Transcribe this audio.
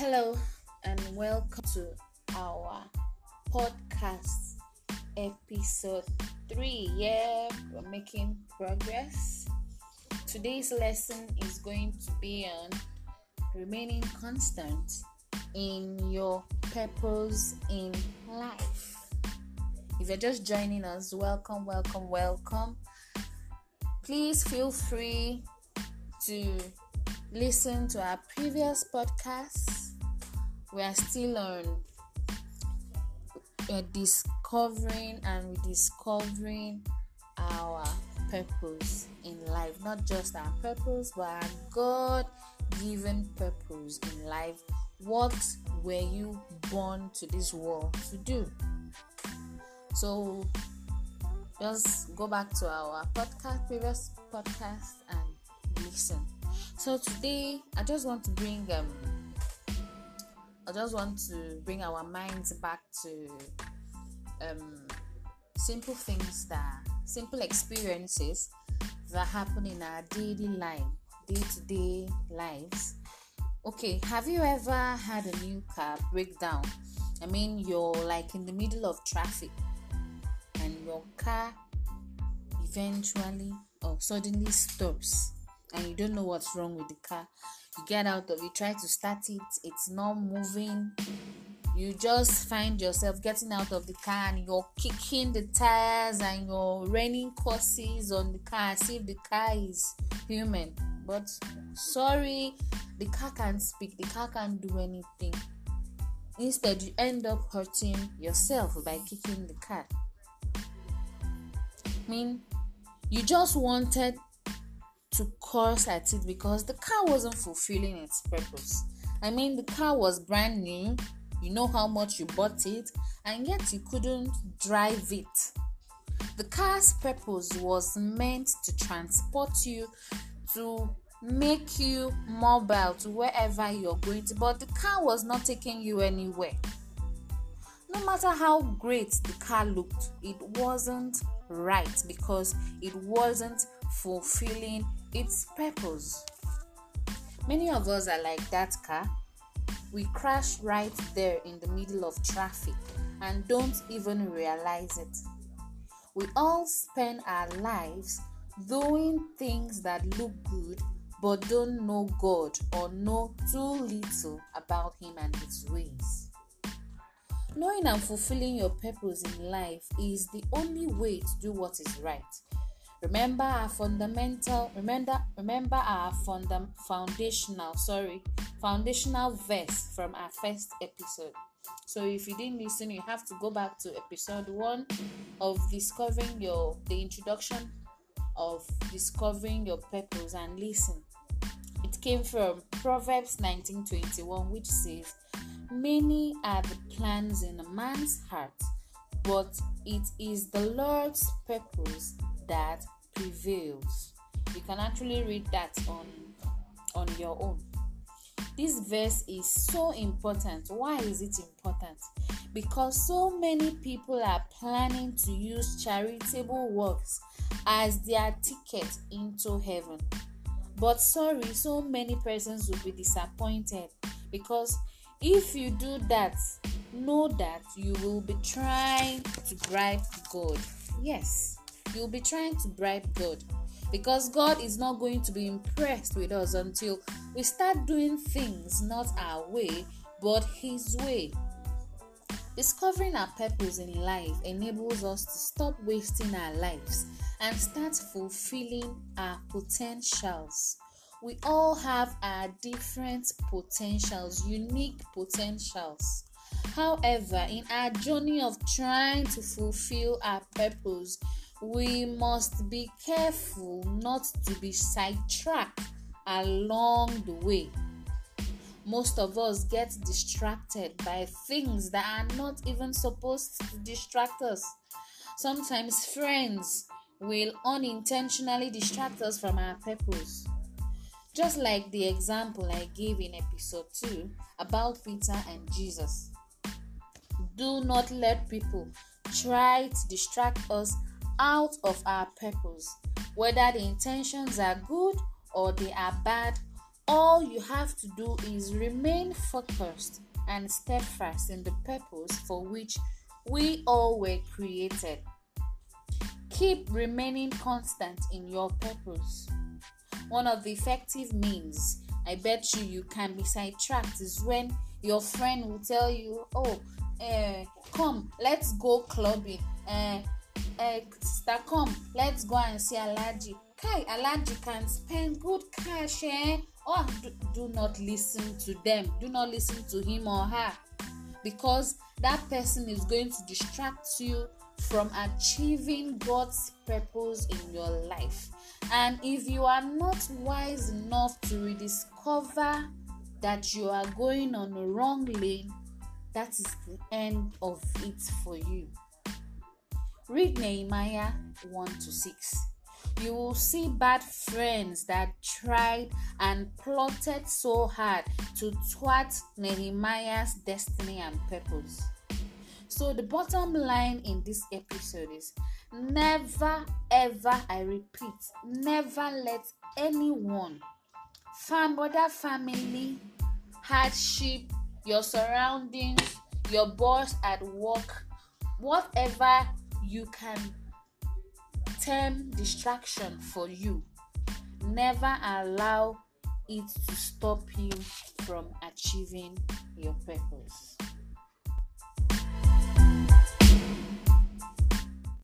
Hello and welcome to our podcast episode 3. Yeah, we're making progress. Today's lesson is going to be on remaining constant in your purpose in life. If you're just joining us, welcome, welcome, welcome. Please feel free to listen to our previous podcasts. We are still on uh, discovering and rediscovering our purpose in life. Not just our purpose, but our God given purpose in life. What were you born to this world to do? So just go back to our podcast, previous podcast, and listen. So today, I just want to bring um, I just want to bring our minds back to um, simple things that simple experiences that happen in our daily life, day to day lives. Okay, have you ever had a new car breakdown? I mean, you're like in the middle of traffic and your car eventually or suddenly stops and you don't know what's wrong with the car. You get out of it, try to start it, it's not moving. You just find yourself getting out of the car and you're kicking the tires and you're raining curses on the car as if the car is human. But sorry, the car can't speak, the car can't do anything. Instead, you end up hurting yourself by kicking the car. I mean, you just wanted to curse at it because the car wasn't fulfilling its purpose. I mean, the car was brand new, you know how much you bought it, and yet you couldn't drive it. The car's purpose was meant to transport you, to make you mobile to wherever you're going to, but the car was not taking you anywhere. No matter how great the car looked, it wasn't right because it wasn't fulfilling its purpose. Many of us are like that car. We crash right there in the middle of traffic and don't even realize it. We all spend our lives doing things that look good but don't know God or know too little about Him and His ways. Knowing and fulfilling your purpose in life is the only way to do what is right. Remember our fundamental remember remember our fundam, foundational sorry foundational verse from our first episode. So if you didn't listen you have to go back to episode one of discovering your the introduction of discovering your purpose and listen came from proverbs 1921 which says many are the plans in a man's heart but it is the lord's purpose that prevails. You can actually read that on on your own. This verse is so important. Why is it important? Because so many people are planning to use charitable works as their ticket into heaven. But sorry, so many persons will be disappointed because if you do that, know that you will be trying to bribe God. Yes you'll be trying to bribe God because God is not going to be impressed with us until we start doing things not our way but His way. Discovering our purpose in life enables us to stop wasting our lives and start fulfilling our potentials. We all have our different potentials, unique potentials. However, in our journey of trying to fulfill our purpose, we must be careful not to be sidetracked along the way. Most of us get distracted by things that are not even supposed to distract us. Sometimes friends will unintentionally distract us from our purpose. Just like the example I gave in episode 2 about Peter and Jesus. Do not let people try to distract us out of our purpose, whether the intentions are good or they are bad, all you have to do is remain focused and steadfast in the purpose for which we all were created. Keep remaining constant in your purpose. One of the effective means I bet you you can be sidetracked is when your friend will tell you, Oh, uh, come, let's go clubbing. Uh, uh, come, let's go and see Alaji. Kai, Alaji can spend good cash, eh? Oh, do, do not listen to them. Do not listen to him or her because that person is going to distract you from achieving God's purpose in your life. And if you are not wise enough to rediscover that you are going on the wrong lane, that is the end of it for you. Read Nehemiah 1 to 6. You will see bad friends that tried and plotted so hard to thwart Nehemiah's destiny and purpose. So, the bottom line in this episode is never, ever, I repeat, never let anyone, fam, whether family, hardship, your surroundings, your boss at work, whatever you can term distraction for you, never allow it to stop you from achieving your purpose.